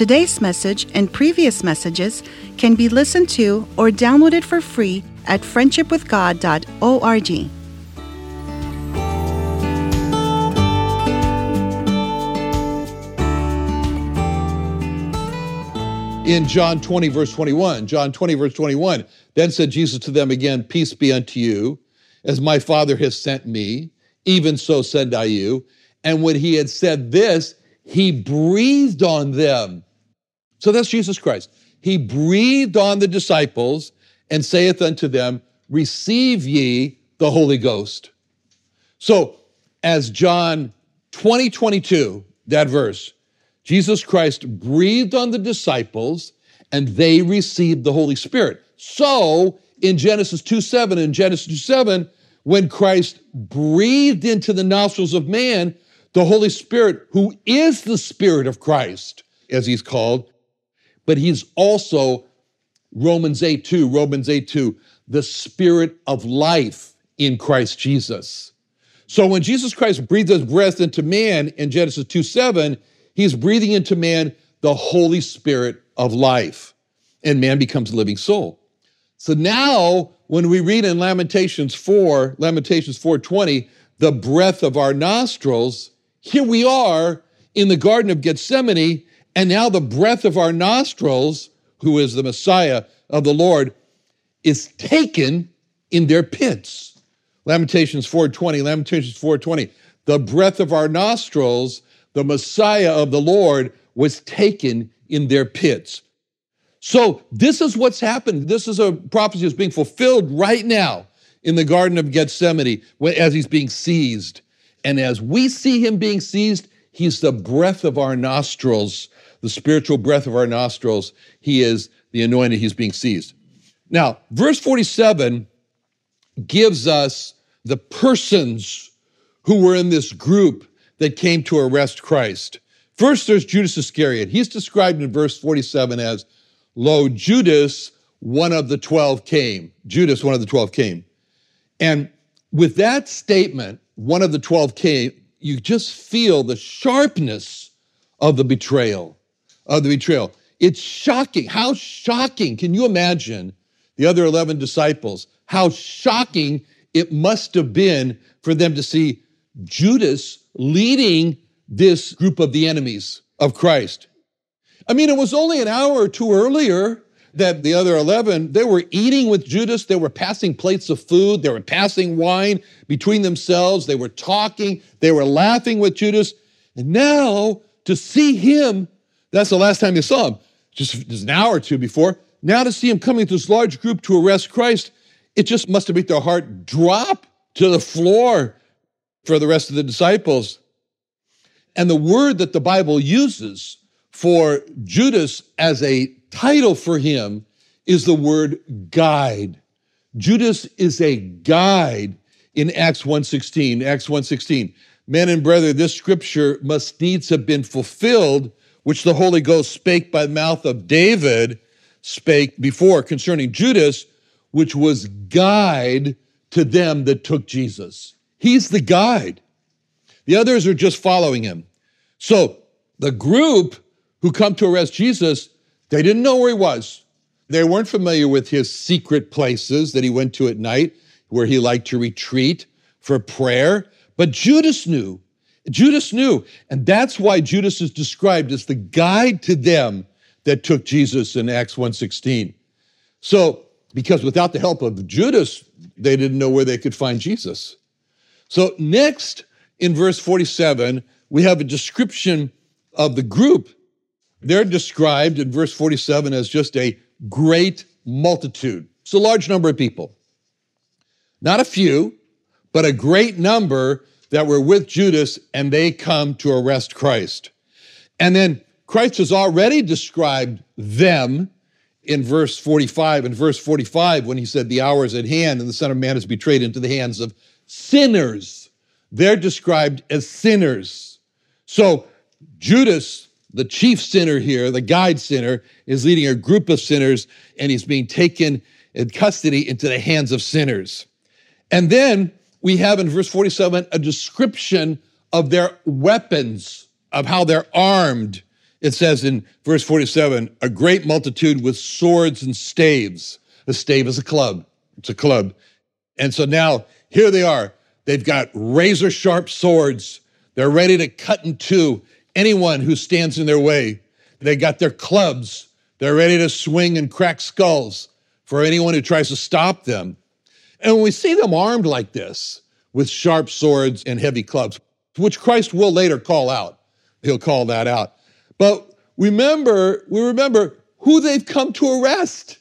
Today's message and previous messages can be listened to or downloaded for free at friendshipwithgod.org. in John 20, verse 21. John 20, verse 21. Then said Jesus to them again, Peace be unto you, as my Father has sent me, even so send I you. And when he had said this, he breathed on them. So that's Jesus Christ. He breathed on the disciples and saith unto them, Receive ye the Holy Ghost. So, as John 20, 22, that verse, Jesus Christ breathed on the disciples and they received the Holy Spirit. So in Genesis 2 7 in Genesis 2 7, when Christ breathed into the nostrils of man, the Holy Spirit, who is the Spirit of Christ, as he's called, but he's also Romans 8 2, Romans 8 2, the Spirit of life in Christ Jesus. So when Jesus Christ breathed his breath into man in Genesis 2 7, He's breathing into man the Holy Spirit of life, and man becomes a living soul. So now, when we read in Lamentations 4, Lamentations 4:20, the breath of our nostrils, here we are in the Garden of Gethsemane, and now the breath of our nostrils, who is the Messiah of the Lord, is taken in their pits. Lamentations 4:20, Lamentations 4:20, the breath of our nostrils the Messiah of the Lord was taken in their pits. So, this is what's happened. This is a prophecy that's being fulfilled right now in the Garden of Gethsemane as he's being seized. And as we see him being seized, he's the breath of our nostrils, the spiritual breath of our nostrils. He is the anointed, he's being seized. Now, verse 47 gives us the persons who were in this group that came to arrest Christ. First, there's Judas Iscariot. He's described in verse 47 as, Lo, Judas, one of the 12 came. Judas, one of the 12 came. And with that statement, one of the 12 came, you just feel the sharpness of the betrayal, of the betrayal. It's shocking. How shocking. Can you imagine the other 11 disciples? How shocking it must have been for them to see Judas leading this group of the enemies of Christ. I mean, it was only an hour or two earlier that the other 11, they were eating with Judas. They were passing plates of food. They were passing wine between themselves. They were talking. They were laughing with Judas. And now to see him, that's the last time they saw him, just, just an hour or two before. Now to see him coming to this large group to arrest Christ, it just must have made their heart drop to the floor for the rest of the disciples. And the word that the Bible uses for Judas as a title for him is the word guide. Judas is a guide in Acts 1:16. Acts 1:16. Men and brethren, this scripture must needs have been fulfilled, which the Holy Ghost spake by the mouth of David, spake before concerning Judas, which was guide to them that took Jesus. He's the guide. The others are just following him. So the group who come to arrest Jesus, they didn't know where he was. They weren't familiar with his secret places that he went to at night, where he liked to retreat for prayer. But Judas knew. Judas knew. And that's why Judas is described as the guide to them that took Jesus in Acts 1:16. So, because without the help of Judas, they didn't know where they could find Jesus. So, next in verse 47, we have a description of the group. They're described in verse 47 as just a great multitude. It's a large number of people. Not a few, but a great number that were with Judas and they come to arrest Christ. And then Christ has already described them in verse 45. In verse 45, when he said, The hour is at hand and the Son of Man is betrayed into the hands of sinners, they're described as sinners. So Judas, the chief sinner here, the guide sinner, is leading a group of sinners and he's being taken in custody into the hands of sinners. And then we have in verse 47 a description of their weapons, of how they're armed. It says in verse 47 a great multitude with swords and staves. A stave is a club, it's a club. And so now here they are. They've got razor sharp swords. They're ready to cut in two anyone who stands in their way. They got their clubs. They're ready to swing and crack skulls for anyone who tries to stop them. And when we see them armed like this, with sharp swords and heavy clubs, which Christ will later call out, he'll call that out. But remember, we remember who they've come to arrest,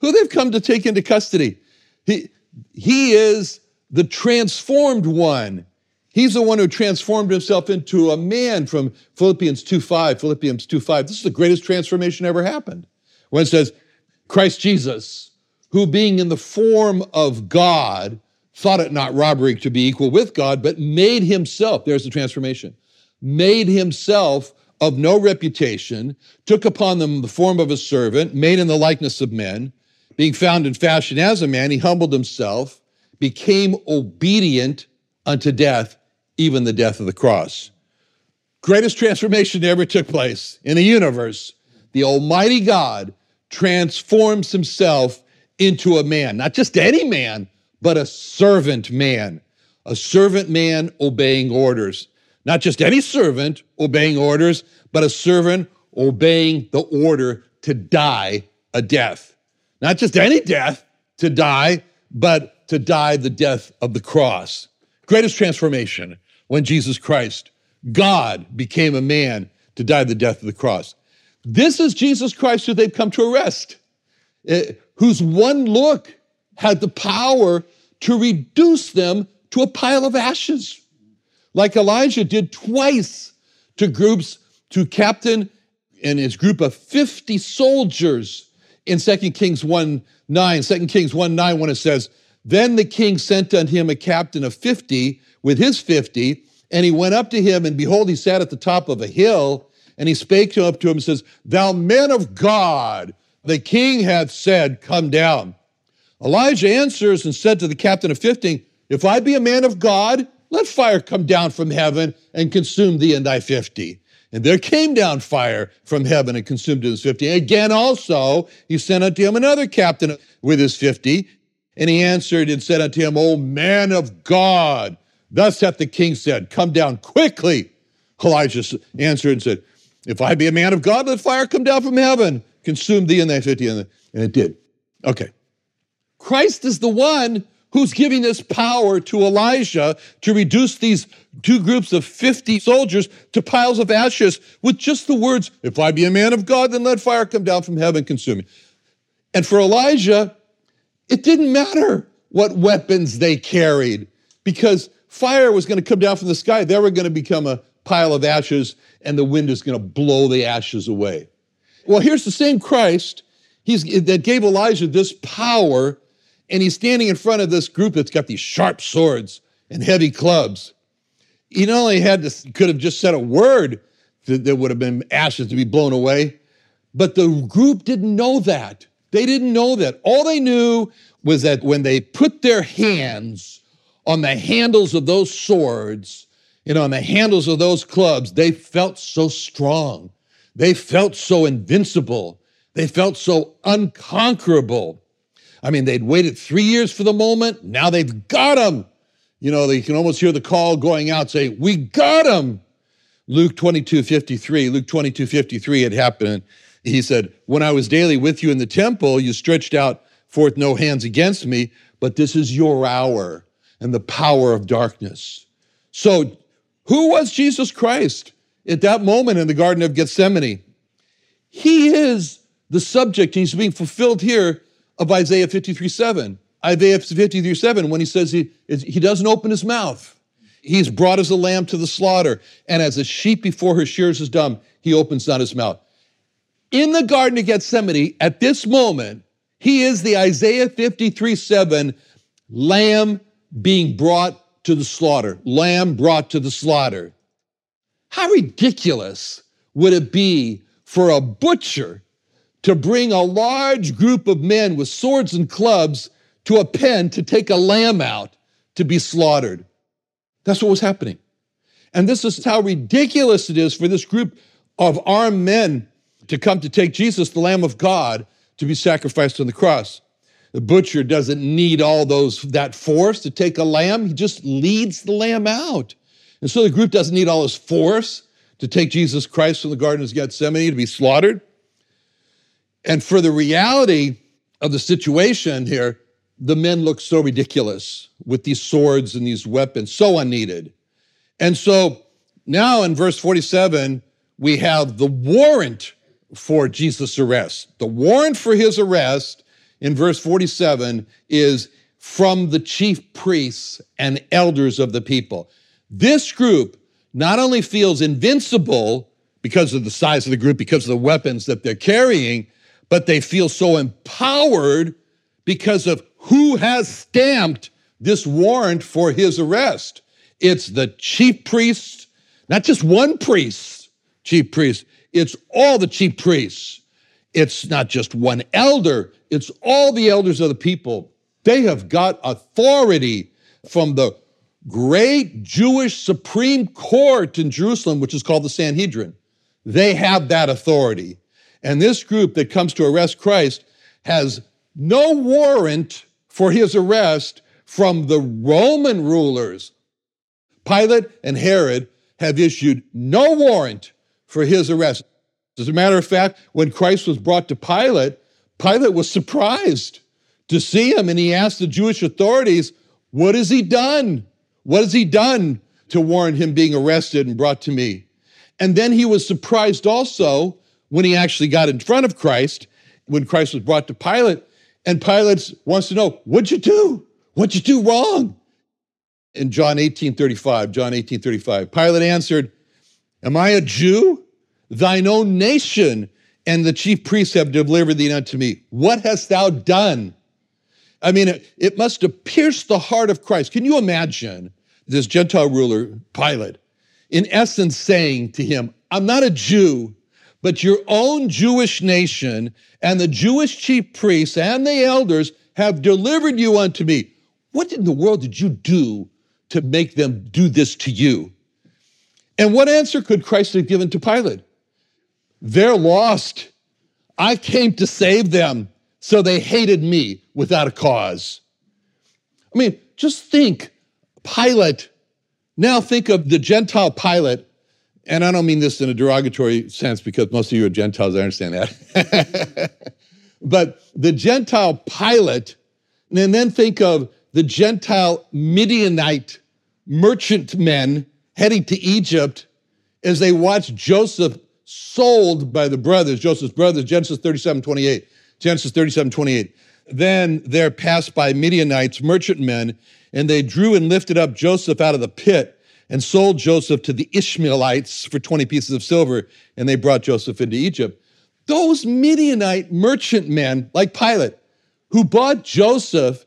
who they've come to take into custody. He, he is the transformed one. He's the one who transformed himself into a man from Philippians 2:5. Philippians 2:5. This is the greatest transformation ever happened. When it says, Christ Jesus, who being in the form of God, thought it not robbery to be equal with God, but made himself, there's the transformation, made himself of no reputation, took upon them the form of a servant, made in the likeness of men, being found in fashion as a man, he humbled himself, became obedient unto death, even the death of the cross. Greatest transformation ever took place in the universe. The Almighty God transforms himself into a man, not just any man, but a servant man, a servant man obeying orders. Not just any servant obeying orders, but a servant obeying the order to die a death. Not just any death to die, but to die the death of the cross. Greatest transformation when Jesus Christ, God, became a man to die the death of the cross. This is Jesus Christ who they've come to arrest, Eh, whose one look had the power to reduce them to a pile of ashes, like Elijah did twice to groups, to captain and his group of 50 soldiers in 2 Kings 1 9. 2 Kings 1 9, when it says, Then the king sent unto him a captain of 50 with his 50, and he went up to him, and behold, he sat at the top of a hill, and he spake up to him and says, Thou man of God, the king hath said, Come down. Elijah answers and said to the captain of 50, If I be a man of God, let fire come down from heaven and consume thee and thy 50. And there came down fire from heaven and consumed his 50. Again, also, he sent unto him another captain with his 50. And he answered and said unto him, O man of God, thus hath the king said, Come down quickly. Elijah answered and said, If I be a man of God, let fire come down from heaven, consume thee and thy 50. And it did. Okay. Christ is the one who's giving this power to Elijah to reduce these two groups of 50 soldiers to piles of ashes with just the words, If I be a man of God, then let fire come down from heaven and consume me. And for Elijah, it didn't matter what weapons they carried because fire was going to come down from the sky. They were going to become a pile of ashes and the wind is going to blow the ashes away. Well, here's the same Christ he's, that gave Elijah this power and he's standing in front of this group that's got these sharp swords and heavy clubs. He not only had to, could have just said a word that there would have been ashes to be blown away, but the group didn't know that. They didn't know that. All they knew was that when they put their hands on the handles of those swords, know, on the handles of those clubs, they felt so strong. They felt so invincible. They felt so unconquerable. I mean, they'd waited three years for the moment. Now they've got him. You know, they can almost hear the call going out say, We got him. Luke 22 53. Luke 22 53 had happened. He said, When I was daily with you in the temple, you stretched out forth no hands against me, but this is your hour. and the power of darkness. So, who was Jesus Christ at that moment in the Garden of Gethsemane? He is the subject, he's being fulfilled here of Isaiah 53 7. Isaiah 53 7, when he says he, he doesn't open his mouth. He's brought as a lamb to the slaughter, and as a sheep before her shears is dumb, he opens not his mouth. In the Garden of Gethsemane, at this moment, he is the Isaiah 53 7 lamb being brought to the slaughter, lamb brought to the slaughter. How ridiculous would it be for a butcher to bring a large group of men with swords and clubs to a pen to take a lamb out to be slaughtered? That's what was happening. And this is how ridiculous it is for this group of armed men to come to take Jesus, the Lamb of God, to be sacrificed on the cross. The butcher doesn't need all those that force to take a lamb. He just leads the lamb out. And so the group doesn't need all this force to take Jesus Christ from the Garden of Gethsemane to be slaughtered. And for the reality of the situation here, the men look so ridiculous with these swords and these weapons, so unneeded. And so now in verse 47, we have the warrant for Jesus' arrest. The warrant for his arrest in verse 47 is from the chief priests and elders of the people. This group not only feels invincible because of the size of the group, because of the weapons that they're carrying, but they feel so empowered because of who has stamped this warrant for his arrest. It's the chief priests, not just one priest, chief priest, it's all the chief priests. It's not just one elder, it's all the elders of the people. They have got authority from the great Jewish Supreme Court in Jerusalem, which is called the Sanhedrin. They have that authority. And this group that comes to arrest Christ has no warrant for his arrest from the Roman rulers. Pilate and Herod have issued no warrant for his arrest. As a matter of fact, when Christ was brought to Pilate, Pilate was surprised to see him and he asked the Jewish authorities, What has he done? What has he done to warrant him being arrested and brought to me? And then he was surprised also when he actually got in front of Christ, when Christ was brought to Pilate, and Pilate wants to know, What'd you do? What'd you do wrong? In John 18 35, John 18 35, Pilate answered, Am I a Jew? Thine own nation and the chief priests have delivered thee unto me. What hast thou done? I mean, it, it must have pierced the heart of Christ. Can you imagine this Gentile ruler, Pilate, in essence saying to him, I'm not a Jew, but your own Jewish nation and the Jewish chief priests and the elders have delivered you unto me. What in the world did you do to make them do this to you? And what answer could Christ have given to Pilate? They're lost. I came to save them, so they hated me without a cause. I mean, just think Pilate. Now think of the Gentile Pilate, and I don't mean this in a derogatory sense because most of you are Gentiles, I understand that. but the Gentile Pilate, and then think of the Gentile Midianite merchantmen heading to Egypt as they watch Joseph sold by the brothers, Joseph's brothers, Genesis 37, 28. Genesis 37, 28. Then there passed by Midianites, merchantmen, and they drew and lifted up Joseph out of the pit and sold Joseph to the Ishmaelites for 20 pieces of silver, and they brought Joseph into Egypt. Those Midianite merchantmen, like Pilate, who bought Joseph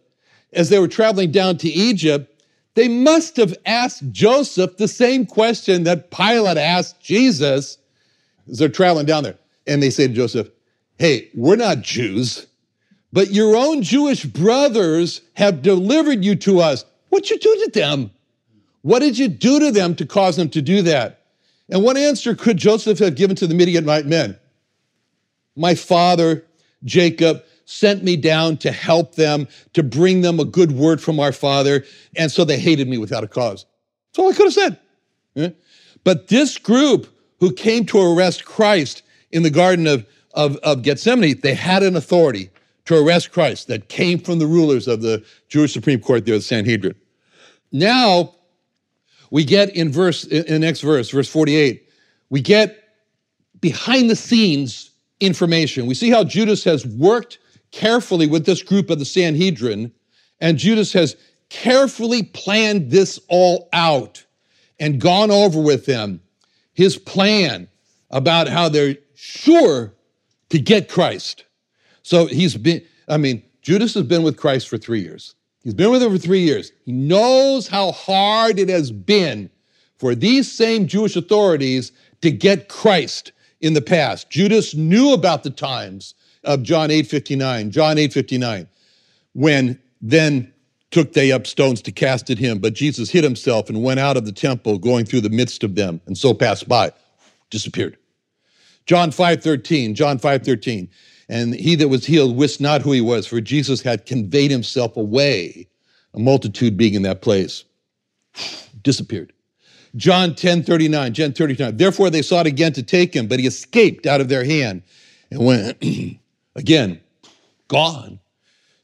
as they were traveling down to Egypt, they must have asked Joseph the same question that Pilate asked Jesus as they're traveling down there. And they say to Joseph, Hey, we're not Jews, but your own Jewish brothers have delivered you to us. What'd you do to them? What did you do to them to cause them to do that? And what answer could Joseph have given to the Midianite men? My father, Jacob, sent me down to help them, to bring them a good word from our father, and so they hated me without a cause. That's all I could have said. Yeah? But this group who came to arrest Christ in the Garden of, of, of Gethsemane, they had an authority to arrest Christ that came from the rulers of the Jewish Supreme Court there, the Sanhedrin. Now we get in verse in the next verse, verse 48, we get behind the scenes information. We see how Judas has worked carefully with this group of the Sanhedrin, and Judas has carefully planned this all out and gone over with them his plan about how they're sure to get Christ. So he's been, I mean, Judas has been with Christ for three years. He's been with him for three years. He knows how hard it has been for these same Jewish authorities to get Christ in the past. Judas knew about the times of John 8:59, John 8:59, when then took they up stones to cast at him, but Jesus hid himself and went out of the temple, going through the midst of them, and so passed by, disappeared. John 5:13, John 5:13. And he that was healed wist not who he was, for Jesus had conveyed himself away, a multitude being in that place. Disappeared. John 10 39, John 39. Therefore they sought again to take him, but he escaped out of their hand and went again, gone.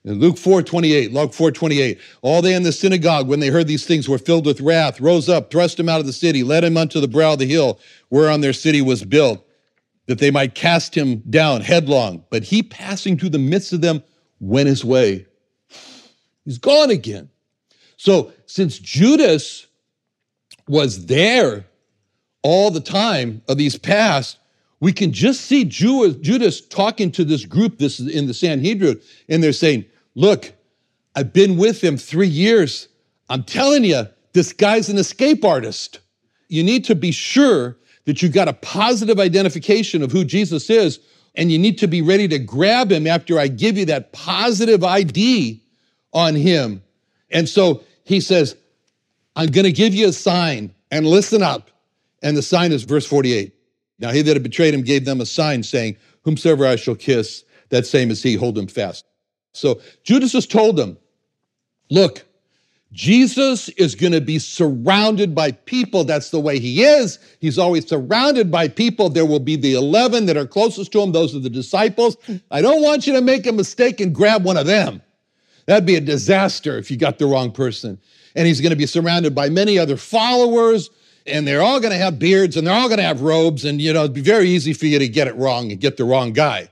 In Luke 4 28, Luke 4 28. All they in the synagogue, when they heard these things, were filled with wrath, rose up, thrust him out of the city, led him unto the brow of the hill whereon their city was built, that they might cast him down headlong. But he, passing through the midst of them, went his way. He's gone again. So, since Judas was there all the time of these past, we can just see Judas talking to this group this in the Sanhedrin, and they're saying, Look, I've been with him three years. I'm telling you, this guy's an escape artist. You need to be sure that you've got a positive identification of who Jesus is, and you need to be ready to grab him after I give you that positive ID on him. And so he says, I'm going to give you a sign, and listen up. And the sign is verse 48. Now he that had betrayed him gave them a sign, saying, Whomsoever I shall kiss, that same is he, hold him fast. So Judas has told them, Look, Jesus is going to be surrounded by people. That's the way he is. He's always surrounded by people. There will be the 11 that are closest to him. Those are the disciples. I don't want you to make a mistake and grab one of them. That'd be a disaster if you got the wrong person. And he's going to be surrounded by many other followers, and they're all going to have beards and they're all going to have robes. And, you know, it'd be very easy for you to get it wrong and get the wrong guy.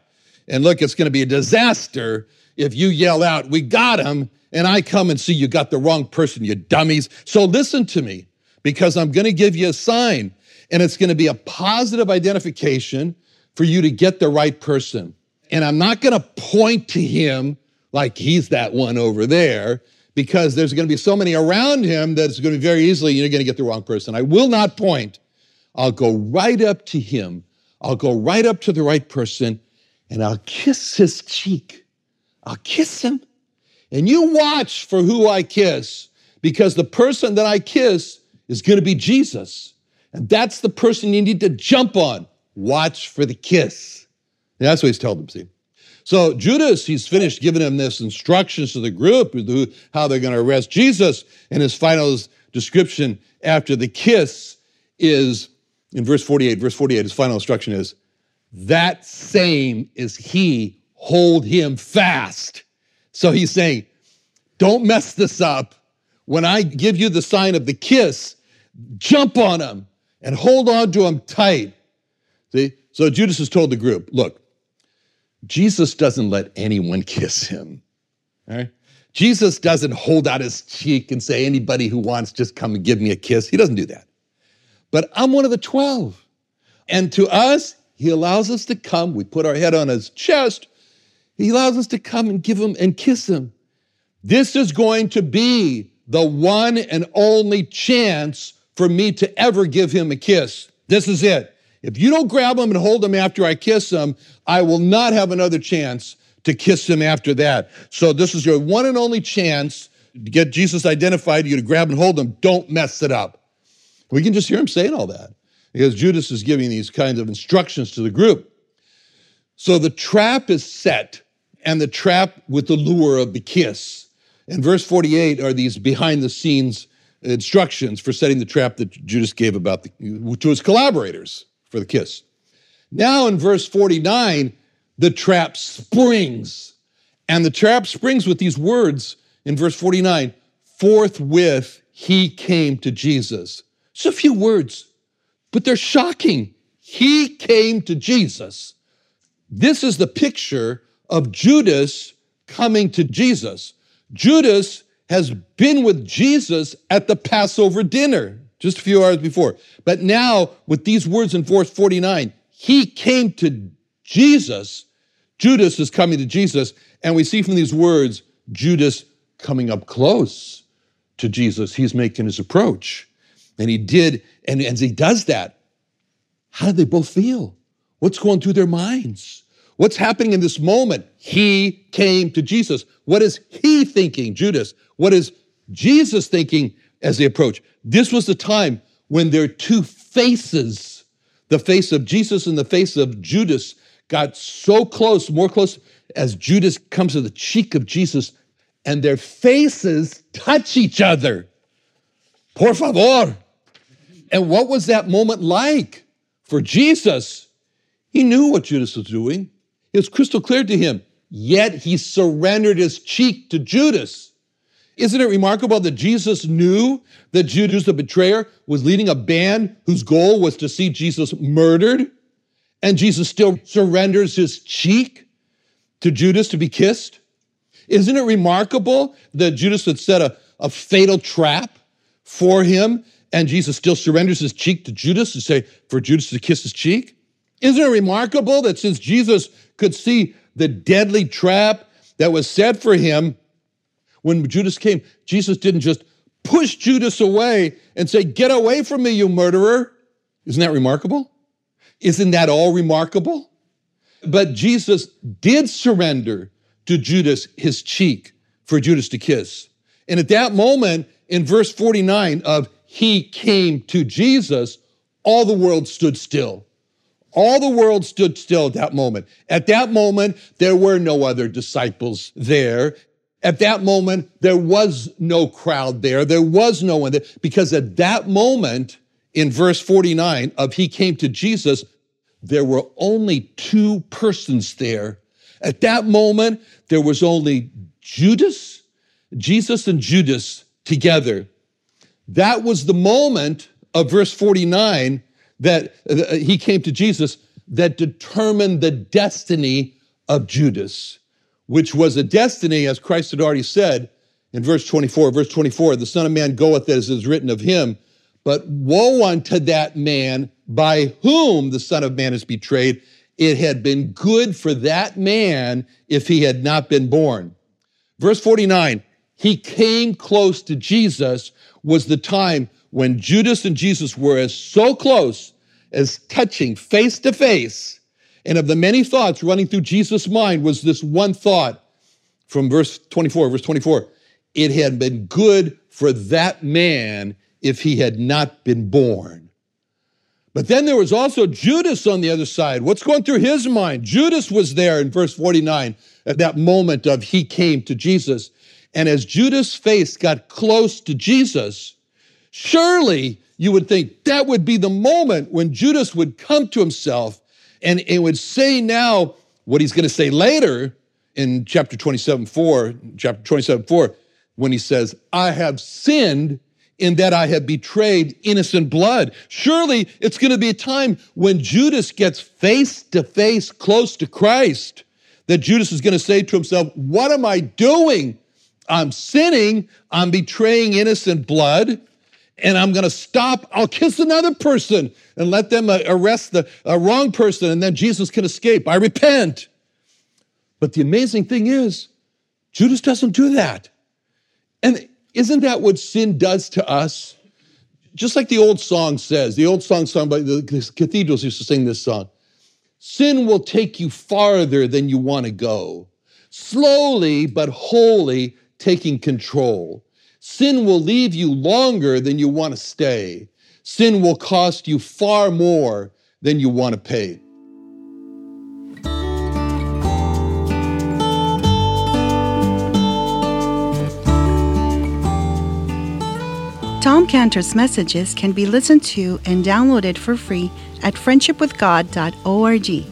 And look, it's going to be a disaster if you yell out, We got him and I come and see you got the wrong person, you dummies. So listen to me because I'm going to give you a sign and it's going to be a positive identification for you to get the right person. And I'm not going to point to him like he's that one over there because there's going to be so many around him that it's going to be very easily you're going to get the wrong person. I will not point. I'll go right up to him. I'll go right up to the right person and I'll kiss his cheek. I'll kiss him and you watch for who I kiss because the person that I kiss is going to be Jesus. And that's the person you need to jump on. Watch for the kiss. And that's what he's telling them, see. So Judas, he's finished giving them this instructions to the group, how they're going to arrest Jesus. And his final description after the kiss is in verse 48. Verse 48, his final instruction is, that same is he, hold him fast. So he's saying, don't mess this up. When I give you the sign of the kiss, jump on him and hold on to him tight. See? So Judas has told the group, look, Jesus doesn't let anyone kiss him. All right? Jesus doesn't hold out his cheek and say, anybody who wants, just come and give me a kiss. He doesn't do that. But I'm one of the 12. And to us, he allows us to come. We put our head on his chest he allows us to come and give him and kiss him. This is going to be the one and only chance for me to ever give him a kiss. This is it. If you don't grab him and hold him after I kiss him, I will not have another chance to kiss him after that. So this is your one and only chance to get Jesus identified, you to grab and hold him. Don't mess it up. We can just hear him saying all that because Judas is giving these kinds of instructions to the group. So the trap is set and the trap with the lure of the kiss. And verse 48 are these behind the scenes instructions for setting the trap that Judas gave about the, to his collaborators for the kiss. Now in verse 49, the trap springs. And the trap springs with these words in verse 49 forthwith he came to Jesus. It's a few words, but they're shocking. He came to Jesus. This is the picture of Judas coming to Jesus. Judas has been with Jesus at the Passover dinner just a few hours before. But now, with these words in verse 49, he came to Jesus. Judas is coming to Jesus. And we see from these words, Judas coming up close to Jesus. He's making his approach. And he did, and as he does that, how do they both feel? What's going through their minds? What's happening in this moment? He came to Jesus. What is he thinking, Judas? What is Jesus thinking as they approach? This was the time when their two faces, the face of Jesus and the face of Judas, got so close, more close, as Judas comes to the cheek of Jesus and their faces touch each other. Por favor. And what was that moment like for Jesus? He knew what Judas was doing. It was crystal clear to him. Yet he surrendered his cheek to Judas. Isn't it remarkable that Jesus knew that Judas, the betrayer, was leading a band whose goal was to see Jesus murdered? And Jesus still surrenders his cheek to Judas to be kissed? Isn't it remarkable that Judas had set a, a fatal trap for him and Jesus still surrenders his cheek to Judas to say, for Judas to kiss his cheek? Isn't it remarkable that since Jesus could see the deadly trap that was set for him, when Judas came, Jesus didn't just push Judas away and say, Get away from me, you murderer. Isn't that remarkable? Isn't that all remarkable? But Jesus did surrender to Judas his cheek for Judas to kiss. And at that moment, in verse 49 of he came to Jesus, all the world stood still. All the world stood still at that moment. At that moment, there were no other disciples there. At that moment, there was no crowd there. There was no one there because at that moment, in verse 49 of he came to Jesus, there were only two persons there. At that moment, there was only Judas, Jesus and Judas together. That was the moment of verse 49 that uh, he came to Jesus that determined the destiny of Judas, which was a destiny, as Christ had already said in verse 24. Verse 24 the Son of Man goeth as is written of him, but woe unto that man by whom the Son of Man is betrayed. It had been good for that man if he had not been born. Verse 49 he came close to Jesus was the time when Judas and Jesus were as so close as touching face to face. And of the many thoughts running through Jesus' mind was this one thought from verse 24, verse 24. It had been good for that man if he had not been born. But then there was also Judas on the other side. What's going through his mind? Judas was there in verse 49 at that moment of he came to Jesus. And as Judas' face got close to Jesus, surely you would think that would be the moment when Judas would come to himself and it would say now what he's going to say later in chapter 27 4, chapter 27 4, when he says, I have sinned in that I have betrayed innocent blood. Surely it's going to be a time when Judas gets face to face close to Christ that Judas is going to say to himself, What am I doing? I'm sinning, I'm betraying innocent blood, and I'm going to stop. I'll kiss another person and let them uh, arrest the wrong person, and then Jesus can escape. I repent. But the amazing thing is, Judas doesn't do that. And isn't that what sin does to us? Just like the old song says, the old song sung by the cathedrals used to sing this song. Sin will take you farther than you want to go. Slowly but wholly taking control. Sin will leave you longer than you want to stay. Sin will cost you far more than you want to pay. Tom Cantor's messages can be listened to and downloaded for free at friendshipwithgod.org.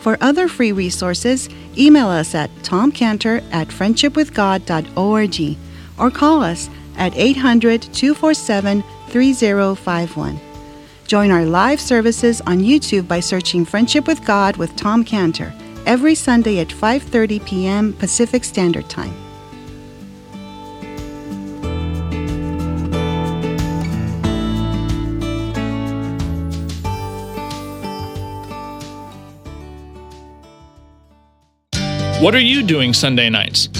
For other free resources, email us at tomcantor at friendshipwithgod.org or call us at 800 247 3051. Join our live services on YouTube by searching Friendship with God with Tom Cantor every Sunday at 5:30 p.m. Pacific Standard Time. What are you doing Sunday nights?